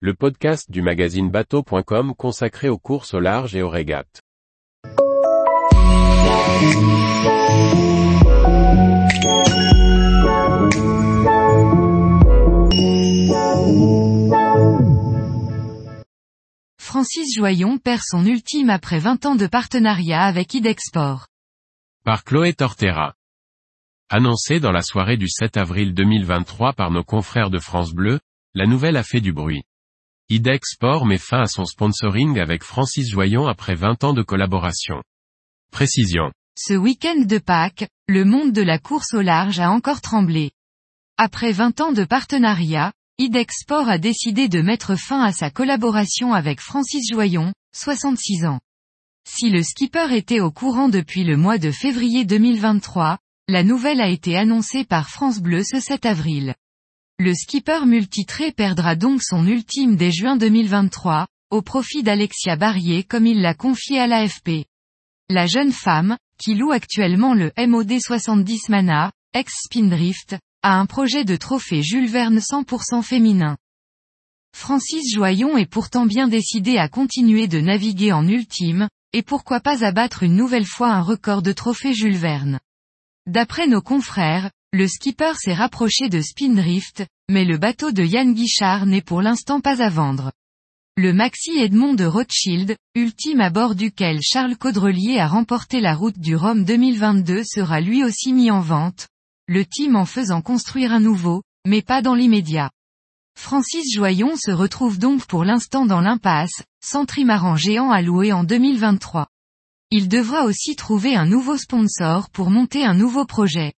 le podcast du magazine bateau.com consacré aux courses au large et aux régates. Francis Joyon perd son ultime après 20 ans de partenariat avec Idexport. Par Chloé Tortera. Annoncé dans la soirée du 7 avril 2023 par nos confrères de France Bleu, la nouvelle a fait du bruit. Idexport met fin à son sponsoring avec Francis Joyon après 20 ans de collaboration. Précision. Ce week-end de Pâques, le monde de la course au large a encore tremblé. Après 20 ans de partenariat, Idexport a décidé de mettre fin à sa collaboration avec Francis Joyon, 66 ans. Si le skipper était au courant depuis le mois de février 2023, la nouvelle a été annoncée par France Bleu ce 7 avril. Le skipper multitré perdra donc son ultime dès juin 2023, au profit d'Alexia Barrier comme il l'a confié à l'AFP. La jeune femme, qui loue actuellement le MOD 70 Mana, ex-Spindrift, a un projet de trophée Jules Verne 100% féminin. Francis Joyon est pourtant bien décidé à continuer de naviguer en ultime, et pourquoi pas abattre une nouvelle fois un record de trophée Jules Verne. D'après nos confrères, le skipper s'est rapproché de Spindrift, mais le bateau de Yann Guichard n'est pour l'instant pas à vendre. Le Maxi Edmond de Rothschild, ultime à bord duquel Charles Caudrelier a remporté la route du Rhum 2022 sera lui aussi mis en vente, le team en faisant construire un nouveau, mais pas dans l'immédiat. Francis Joyon se retrouve donc pour l'instant dans l'impasse, sans trimaran géant à louer en 2023. Il devra aussi trouver un nouveau sponsor pour monter un nouveau projet.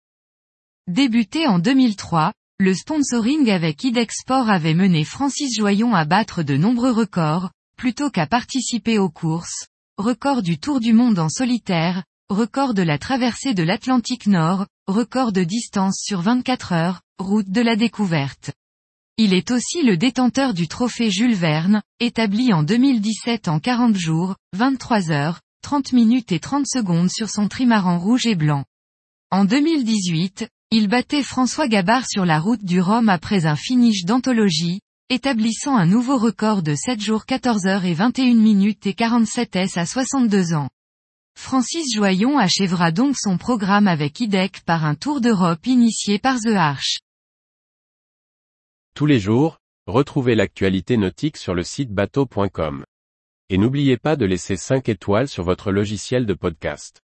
Débuté en 2003, le sponsoring avec Idexport avait mené Francis Joyon à battre de nombreux records, plutôt qu'à participer aux courses, record du Tour du Monde en solitaire, record de la traversée de l'Atlantique Nord, record de distance sur 24 heures, route de la découverte. Il est aussi le détenteur du trophée Jules Verne, établi en 2017 en 40 jours, 23 heures, 30 minutes et 30 secondes sur son trimaran rouge et blanc. En 2018, il battait François Gabard sur la route du Rhum après un finish d'anthologie, établissant un nouveau record de 7 jours 14 heures et 21 minutes et 47 s à 62 ans. Francis Joyon achèvera donc son programme avec IDEC par un tour d'Europe initié par The Arch. Tous les jours, retrouvez l'actualité nautique sur le site bateau.com. Et n'oubliez pas de laisser 5 étoiles sur votre logiciel de podcast.